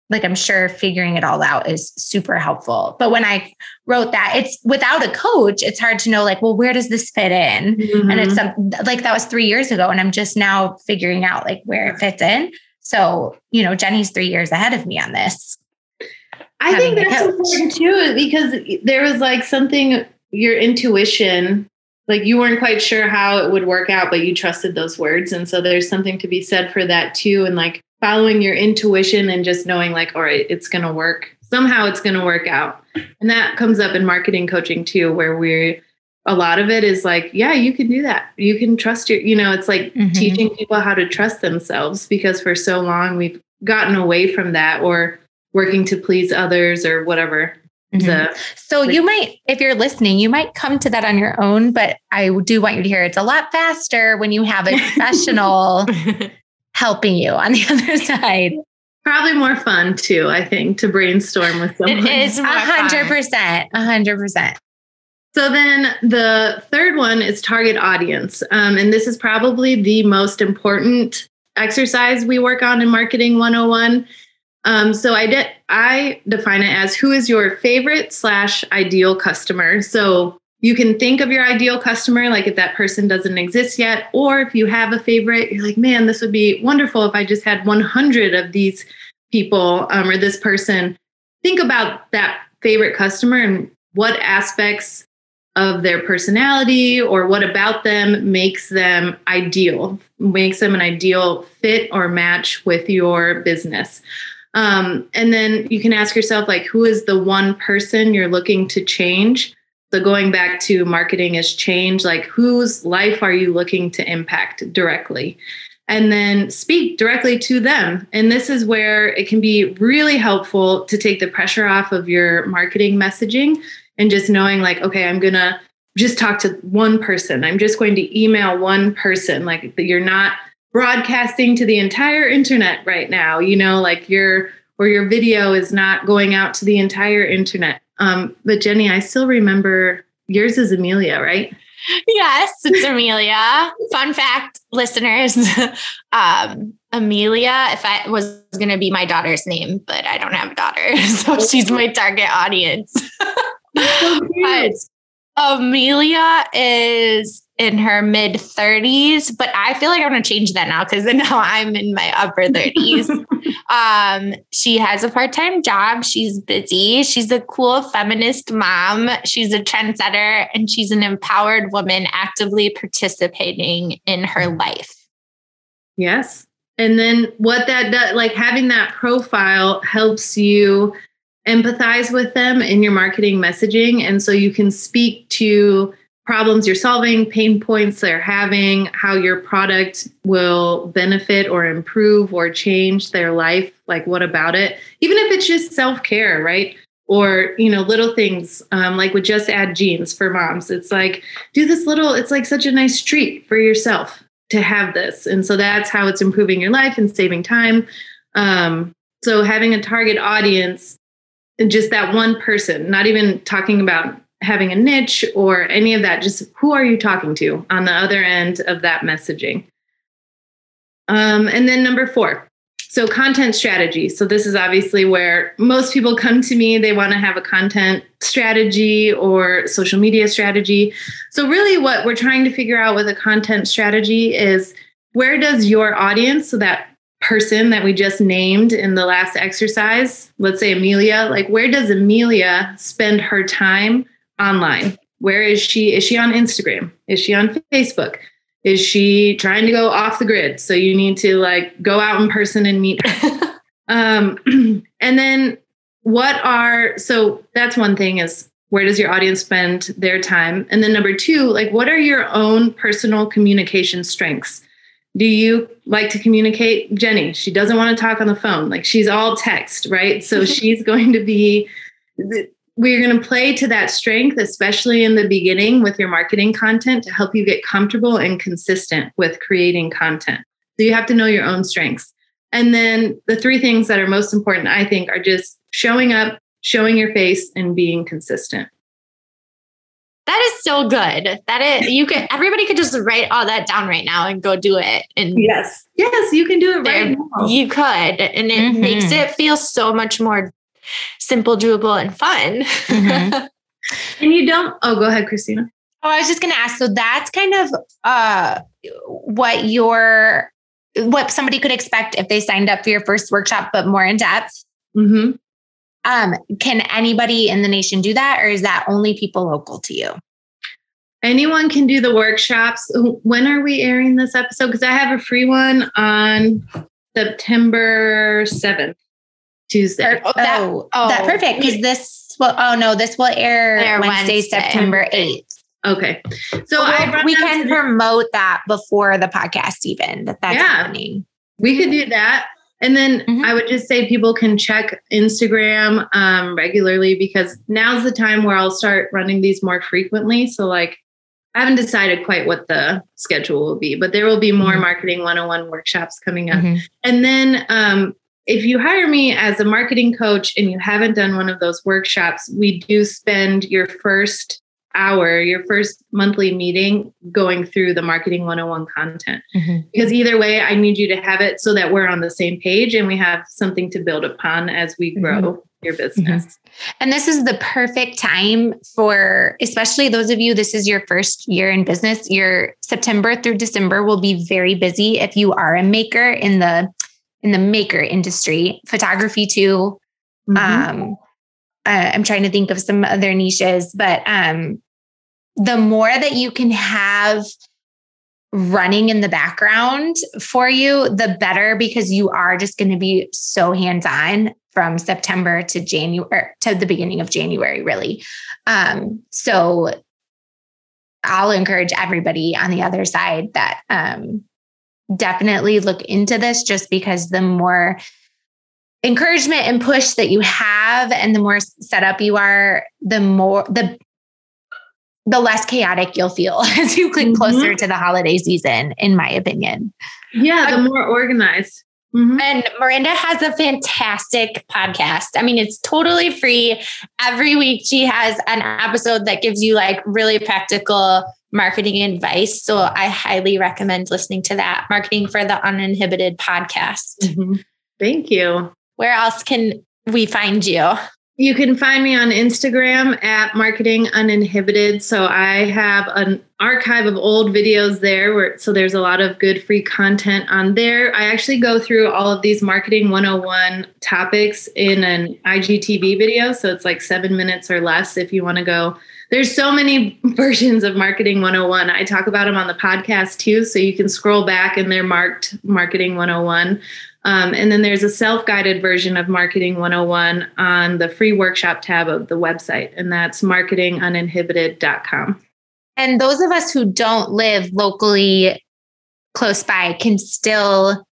[SPEAKER 1] like I'm sure figuring it all out is super helpful. But when I wrote that, it's without a coach, it's hard to know like, well, where does this fit in? And it's some, like that was three years ago, and I'm just now figuring out like where it fits in. So, you know, Jenny's three years ahead of me on this.
[SPEAKER 3] I think that's
[SPEAKER 1] coach.
[SPEAKER 3] important too, because there was like something your intuition, like you weren't quite sure how it would work out, but you trusted those words. And so there's something to be said for that too. And like following your intuition and just knowing, like, all right, it's going to work. Somehow it's going to work out. And that comes up in marketing coaching too, where we're, a lot of it is like, yeah, you can do that. You can trust your, you know, it's like
[SPEAKER 1] Mhm.
[SPEAKER 3] teaching people how to trust themselves because for so long we've gotten away from that or working to please others or whatever. The
[SPEAKER 1] So
[SPEAKER 3] Like-
[SPEAKER 1] you might, if you're listening, you might come to that on your own, but I do want you to hear it's a lot faster when you have a professional helping you on the other side.
[SPEAKER 3] probably more fun too, I think, to brainstorm with someone.
[SPEAKER 4] It is
[SPEAKER 1] A hundred percent, A hundred percent.
[SPEAKER 3] So then the third one is target audience. Um, and this is probably the most important exercise we work on in Marketing 101. Um, so I did I define it as who is your favorite slash ideal customer. So you can think of your ideal customer, like if that person doesn't exist yet, or if you have a favorite, you're like, man, this would be wonderful if I just had 100 of these people um, or this person. Think about that favorite customer and what aspects of their personality or what about them makes them ideal, makes them an ideal fit or match with your business. Um, and then you can ask yourself, like, who is the one person you're looking to change? So, going back to marketing is change, like, whose life are you looking to impact directly? And then speak directly to them. And this is where it can be really helpful to take the pressure off of your marketing messaging and just knowing like okay i'm gonna just talk to one person i'm just going to email one person like you're not broadcasting to the entire internet right now you know like your or your video is not going out to the entire internet. Um, but jenny i still remember yours is amelia right?
[SPEAKER 4] Yes it's amelia. Fun fact listeners um, amelia if i was going to be my daughter's name but i don't have a daughter so she's my target audience. But Amelia is in her mid 30s, but I feel like I'm going to change that now because now I'm in my upper 30s. um, she has a part time job. She's busy. She's a cool feminist mom. She's a trendsetter and she's an empowered woman actively participating in her life.
[SPEAKER 3] Yes. And then what that does, like having that profile helps you empathize with them in your marketing messaging. And so you can speak to problems you're solving, pain points they're having, how your product will benefit or improve or change their life. Like, what about it? Even if it's just self care, right? Or, you know, little things um, like with Just Add Jeans for moms. It's like, do this little, it's like such a nice treat for yourself to have this. And so that's how it's improving your life and saving time. Um, so having a target audience just that one person, not even talking about having a niche or any of that, just who are you talking to on the other end of that messaging? Um, and then number four, so content strategy. So this is obviously where most people come to me. They want to have a content strategy or social media strategy. So really what we're trying to figure out with a content strategy is where does your audience, so that person that we just named in the last exercise, let's say Amelia, like where does Amelia spend her time online? Where is she? Is she on Instagram? Is she on Facebook? Is she trying to go off the grid? So you need to like go out in person and meet her. um, and then what are so that's one thing is where does your audience spend their time? And then number two, like what are your own personal communication strengths? Do you like to communicate? Jenny she doesn't want to talk on the phone. Like she's all text right? So she's going to be we're going to play to that strength especially in the beginning with your marketing content to help you get comfortable and consistent with creating content. So you have to know your own strengths. And then the three things that are most important i think are just showing up showing your face and being consistent
[SPEAKER 4] that is so good. That is you could everybody could just write all that down right now and go do it. And
[SPEAKER 3] yes, yes, you can do it right now.
[SPEAKER 4] You could, and it mm-hmm. makes it feel so much more simple, doable, and fun. Mm-hmm.
[SPEAKER 3] and you don't. Oh, go ahead, Christina.
[SPEAKER 1] Oh, I was just going to ask. So that's kind of uh, what your what somebody could expect if they signed up for your first workshop, but more in depth.
[SPEAKER 3] Mm-hmm.
[SPEAKER 1] Um, can anybody in the nation do that, or is that only people local to you?
[SPEAKER 3] Anyone can do the workshops. When are we airing this episode? Because I have a free one on September 7th, Tuesday.
[SPEAKER 1] Oh, that, oh, that perfect. Because this will, oh no, this will air, air Wednesday, Wednesday, September 8th.
[SPEAKER 3] Okay.
[SPEAKER 1] So well, we can promote that before the podcast, even that that's yeah, happening.
[SPEAKER 3] We could do that. And then mm-hmm. I would just say people can check Instagram um, regularly because now's the time where I'll start running these more frequently. So, like, I haven't decided quite what the schedule will be, but there will be more mm-hmm. marketing 101 workshops coming up. Mm-hmm. And then, um, if you hire me as a marketing coach and you haven't done one of those workshops, we do spend your first hour, your first monthly meeting, going through the Marketing 101 content. Mm-hmm. Because either way, I need you to have it so that we're on the same page and we have something to build upon as we grow. Mm-hmm. Your business. Mm-hmm.
[SPEAKER 1] And this is the perfect time for, especially those of you, this is your first year in business. Your September through December will be very busy if you are a maker in the in the maker industry, photography too. Mm-hmm. Um, uh, I'm trying to think of some other niches, but um, the more that you can have running in the background for you, the better because you are just going to be so hands on from September to January to the beginning of January, really. Um, so I'll encourage everybody on the other side that um, definitely look into this just because the more encouragement and push that you have and the more set up you are the more the the less chaotic you'll feel as you get closer mm-hmm. to the holiday season in my opinion
[SPEAKER 3] yeah the more organized
[SPEAKER 4] Mm-hmm. And Miranda has a fantastic podcast. I mean, it's totally free. Every week she has an episode that gives you like really practical marketing advice. So I highly recommend listening to that Marketing for the Uninhibited podcast.
[SPEAKER 3] Mm-hmm. Thank you.
[SPEAKER 4] Where else can we find you?
[SPEAKER 3] You can find me on Instagram at Marketing Uninhibited. So I have an archive of old videos there where so there's a lot of good free content on there. I actually go through all of these marketing 101 topics in an IGTV video. So it's like seven minutes or less if you want to go there's so many versions of marketing 101 i talk about them on the podcast too so you can scroll back and they're marked marketing 101 um, and then there's a self-guided version of marketing 101 on the free workshop tab of the website and that's marketinguninhibited.com
[SPEAKER 1] and those of us who don't live locally close by can still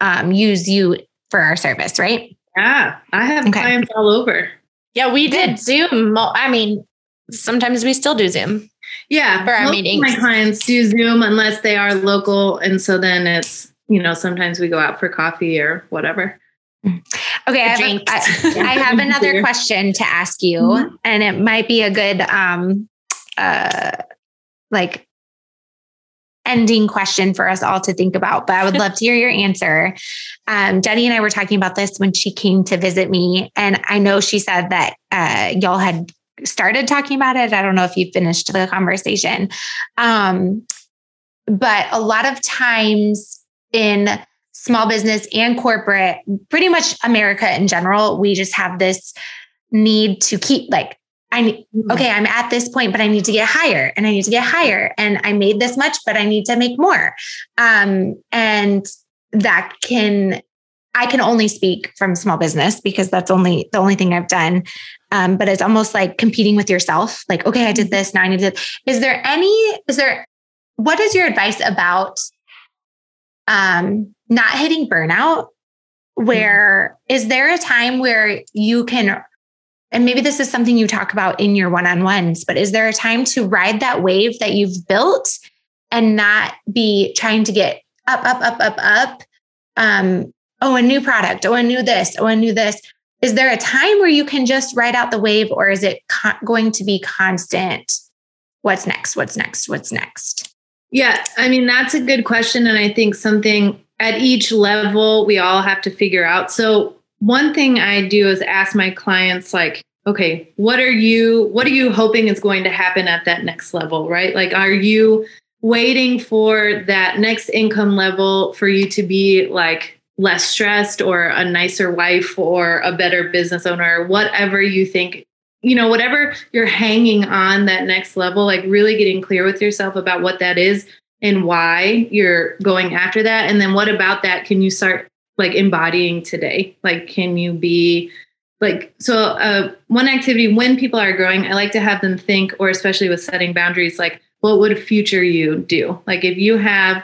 [SPEAKER 1] um, use you for our service right
[SPEAKER 3] yeah i have okay. clients all over
[SPEAKER 4] yeah, we did Zoom. I mean, sometimes we still do Zoom.
[SPEAKER 3] Yeah,
[SPEAKER 4] for our meetings.
[SPEAKER 3] my clients do Zoom unless they are local, and so then it's you know sometimes we go out for coffee or whatever.
[SPEAKER 1] Okay, I have, a, I, I have another question to ask you, mm-hmm. and it might be a good um uh like ending question for us all to think about, but I would love to hear your answer. Um, Jenny and I were talking about this when she came to visit me. And I know she said that uh, y'all had started talking about it. I don't know if you finished the conversation. Um, but a lot of times in small business and corporate, pretty much America in general, we just have this need to keep like I mm-hmm. okay, I'm at this point, but I need to get higher and I need to get higher. And I made this much, but I need to make more. Um, and that can I can only speak from small business because that's only the only thing I've done. Um, but it's almost like competing with yourself. Like, okay, I did mm-hmm. this, now I need to. Is there any, is there, what is your advice about um, not hitting burnout? Where mm-hmm. is there a time where you can and maybe this is something you talk about in your one on ones, but is there a time to ride that wave that you've built and not be trying to get up, up, up, up, up? Um, oh, a new product, oh, a new this, oh, a new this. Is there a time where you can just ride out the wave, or is it going to be constant? What's next? What's next? What's next?
[SPEAKER 3] Yeah, I mean, that's a good question. And I think something at each level we all have to figure out. So, one thing I do is ask my clients like, okay, what are you what are you hoping is going to happen at that next level, right? Like are you waiting for that next income level for you to be like less stressed or a nicer wife or a better business owner, whatever you think you know, whatever you're hanging on that next level, like really getting clear with yourself about what that is and why you're going after that. And then what about that can you start like embodying today? Like, can you be like, so uh, one activity when people are growing, I like to have them think, or especially with setting boundaries, like, what would future you do? Like, if you have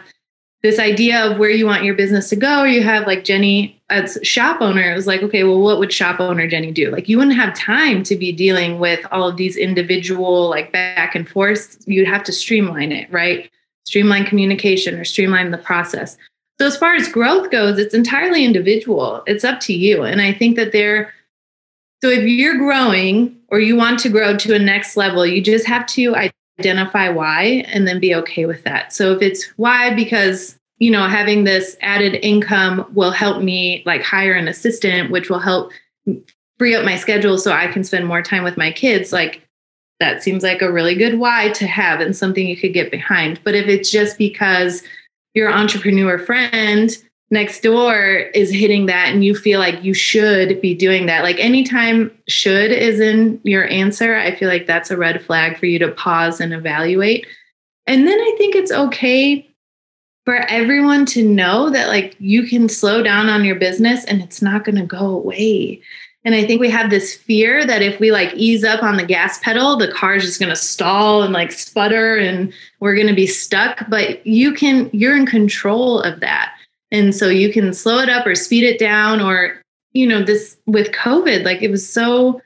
[SPEAKER 3] this idea of where you want your business to go, or you have like Jenny as shop owner, it was like, okay, well, what would shop owner Jenny do? Like, you wouldn't have time to be dealing with all of these individual, like back and forth. You'd have to streamline it, right? Streamline communication or streamline the process. So as far as growth goes, it's entirely individual. It's up to you. And I think that there, so if you're growing or you want to grow to a next level, you just have to identify why and then be okay with that. So if it's why because you know having this added income will help me like hire an assistant which will help free up my schedule so I can spend more time with my kids like that seems like a really good why to have and something you could get behind. But if it's just because your entrepreneur friend next door is hitting that and you feel like you should be doing that, like anytime should is in your answer, I feel like that's a red flag for you to pause and evaluate. And then I think it's okay for everyone to know that like you can slow down on your business and it's not going to go away. And I think we have this fear that if we like ease up on the gas pedal, the car is just going to stall and like sputter and we're going to be stuck. But you can, you're in control of that. And so you can slow it up or speed it down or, you know, this with COVID, like it was so,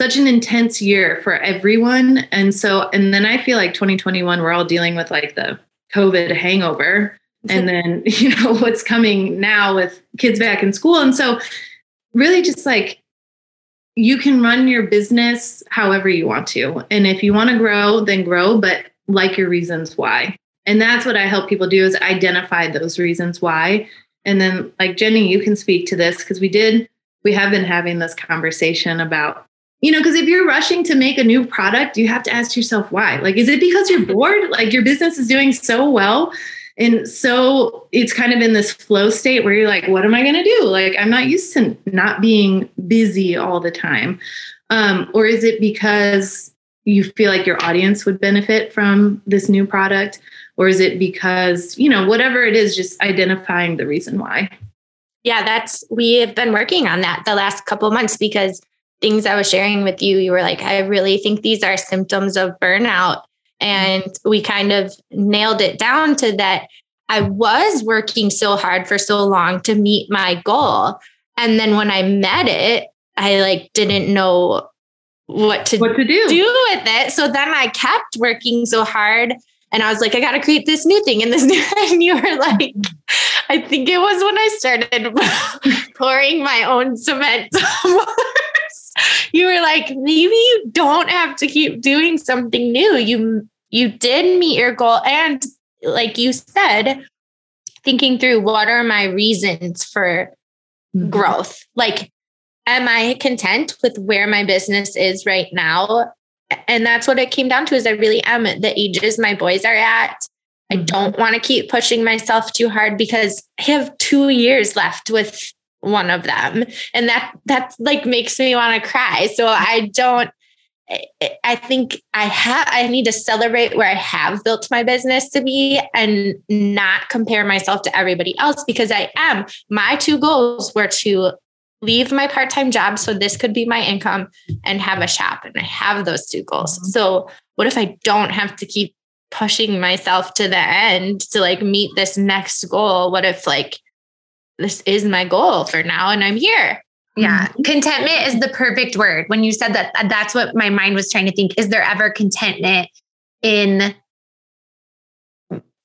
[SPEAKER 3] such an intense year for everyone. And so, and then I feel like 2021, we're all dealing with like the COVID hangover. And then, you know, what's coming now with kids back in school. And so, really just like you can run your business however you want to. And if you want to grow, then grow, but like your reasons why. And that's what I help people do is identify those reasons why. And then like Jenny, you can speak to this because we did we have been having this conversation about you know because if you're rushing to make a new product you have to ask yourself why like is it because you're bored like your business is doing so well and so it's kind of in this flow state where you're like, what am I going to do? Like, I'm not used to not being busy all the time. Um, or is it because you feel like your audience would benefit from this new product? Or is it because, you know, whatever it is, just identifying the reason why?
[SPEAKER 4] Yeah, that's, we have been working on that the last couple months because things I was sharing with you, you were like, I really think these are symptoms of burnout. And we kind of nailed it down to that I was working so hard for so long to meet my goal. And then when I met it, I like didn't know what to,
[SPEAKER 3] what to do.
[SPEAKER 4] do with it. So then I kept working so hard and I was like, I got to create this new thing and this new, and you were like, I think it was when I started pouring my own cement you were like, maybe you don't have to keep doing something new. You you did meet your goal. And like you said, thinking through what are my reasons for mm-hmm. growth? Like, am I content with where my business is right now? And that's what it came down to is I really am at the ages my boys are at. I mm-hmm. don't want to keep pushing myself too hard because I have two years left with one of them. And that that like makes me want to cry. So I don't I think I have I need to celebrate where I have built my business to be and not compare myself to everybody else because I am. My two goals were to leave my part-time job so this could be my income and have a shop and I have those two goals. Mm-hmm. So what if I don't have to keep pushing myself to the end to like meet this next goal? What if like this is my goal for now and I'm here?
[SPEAKER 1] Yeah. Mm-hmm. Contentment is the perfect word. When you said that, that's what my mind was trying to think. Is there ever contentment in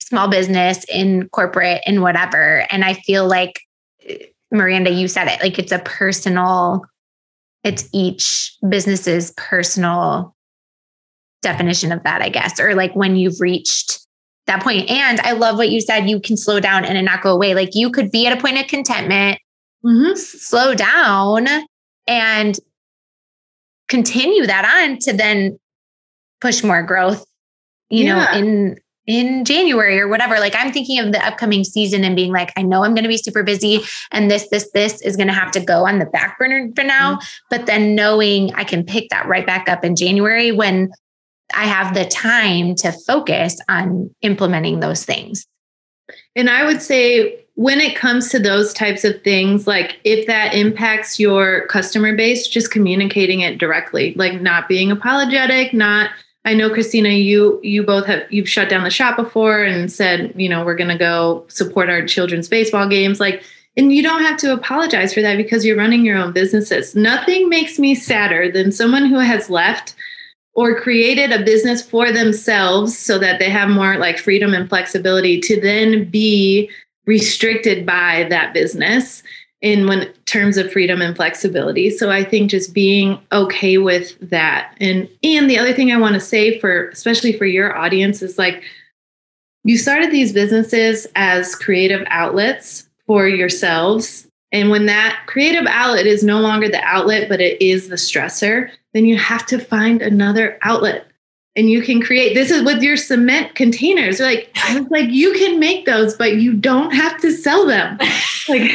[SPEAKER 1] small business, in corporate, in whatever? And I feel like, Miranda, you said it like it's a personal, it's each business's personal definition of that, I guess, or like when you've reached that point. And I love what you said, you can slow down and not go away. Like you could be at a point of contentment mm-hmm. slow down and continue that on to then push more growth you yeah. know in in January or whatever like I'm thinking of the upcoming season and being like I know I'm going to be super busy and this this this is going to have to go on the back burner for now mm-hmm. but then knowing I can pick that right back up in January when I have the time to focus on implementing those things
[SPEAKER 3] and I would say when it comes to those types of things, like if that impacts your customer base, just communicating it directly, like not being apologetic, not I know Christina, you you both have you've shut down the shop before and said, you know, we're gonna go support our children's baseball games. Like, and you don't have to apologize for that because you're running your own businesses. Nothing makes me sadder than someone who has left or created a business for themselves so that they have more like freedom and flexibility to then be restricted by that business in when terms of freedom and flexibility. So I think just being okay with that. And and the other thing I want to say for especially for your audience is like you started these businesses as creative outlets for yourselves. And when that creative outlet is no longer the outlet, but it is the stressor, then you have to find another outlet. And you can create this is with your cement containers. Like i was like you can make those but you don't have to sell them. Like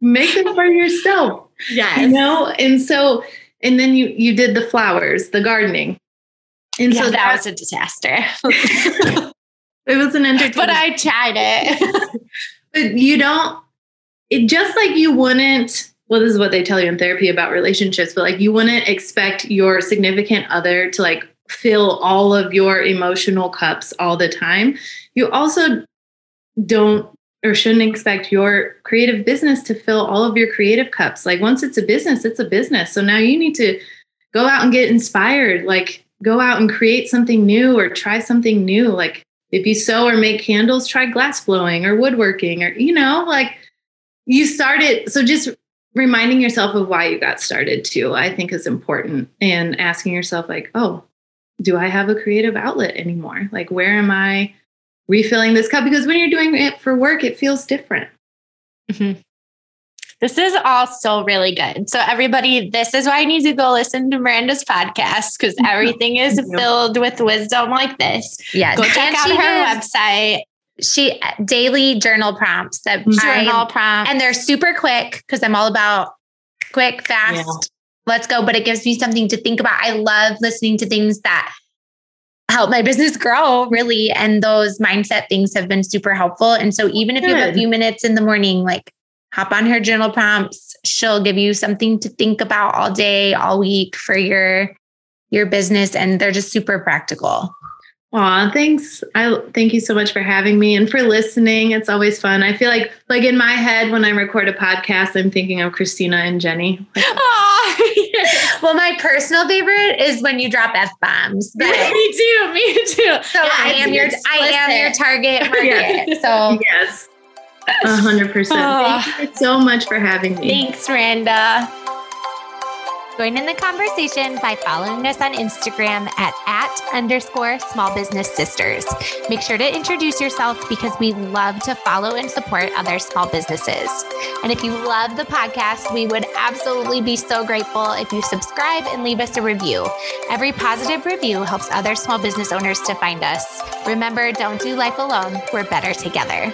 [SPEAKER 3] make them for yourself
[SPEAKER 4] yes.
[SPEAKER 3] you know? And so and then you you did the flowers the gardening.
[SPEAKER 4] And yeah, so that, that was a disaster.
[SPEAKER 3] It was an entertainment.
[SPEAKER 4] But i tried it.
[SPEAKER 3] But you don't it just like you wouldn't well this is what they tell you in therapy about relationships but like you wouldn't expect your significant other to like fill all of your emotional cups all the time, you also don't or shouldn't expect your creative business to fill all of your creative cups. Like once it's a business, it's a business. So now you need to go out and get inspired, like go out and create something new or try something new. Like if you sew or make candles, try glass blowing or woodworking or, you know, like you started. So just reminding yourself of why you got started too, I think is important and asking yourself, like, oh, do I have a creative outlet anymore? Like, where am I refilling this cup? Because when you're doing it for work, it feels different.
[SPEAKER 4] Mm-hmm. This is also really good. So, everybody, this is why I need to go listen to Miranda's podcast because everything is filled with wisdom like this.
[SPEAKER 1] Yes.
[SPEAKER 4] Go check out her website.
[SPEAKER 1] She daily journal prompts that mm-hmm.
[SPEAKER 4] journal prompts,
[SPEAKER 1] and they're super quick because I'm all about quick, fast. Yeah let's go. But it gives me something to think about. I love listening to things that help my business grow, really. And those mindset things have been super helpful. And so even if Good. you have a few minutes in the morning, like hop on her journal prompts, she'll give you something to think about all day, all week for your your business. And they're just super practical.
[SPEAKER 3] Aw, thanks. I thank you so much for having me and for listening. It's always fun. I feel like like in my head when I record a podcast, I'm thinking of Christina and Jenny. Like,
[SPEAKER 1] well, my personal favorite is when you drop f bombs.
[SPEAKER 4] me too. Me too.
[SPEAKER 1] So yeah, I am your explicit. I am your target market. yes. So
[SPEAKER 3] yes, hundred percent. Thank you so much for having me.
[SPEAKER 4] Thanks, Randa.
[SPEAKER 1] Join in the conversation by following us on Instagram at at underscore small business sisters. Make sure to introduce yourself because we love to follow and support other small businesses. And if you love the podcast, we would absolutely be so grateful if you subscribe and leave us a review. Every positive review helps other small business owners to find us. Remember, don't do life alone. We're better together.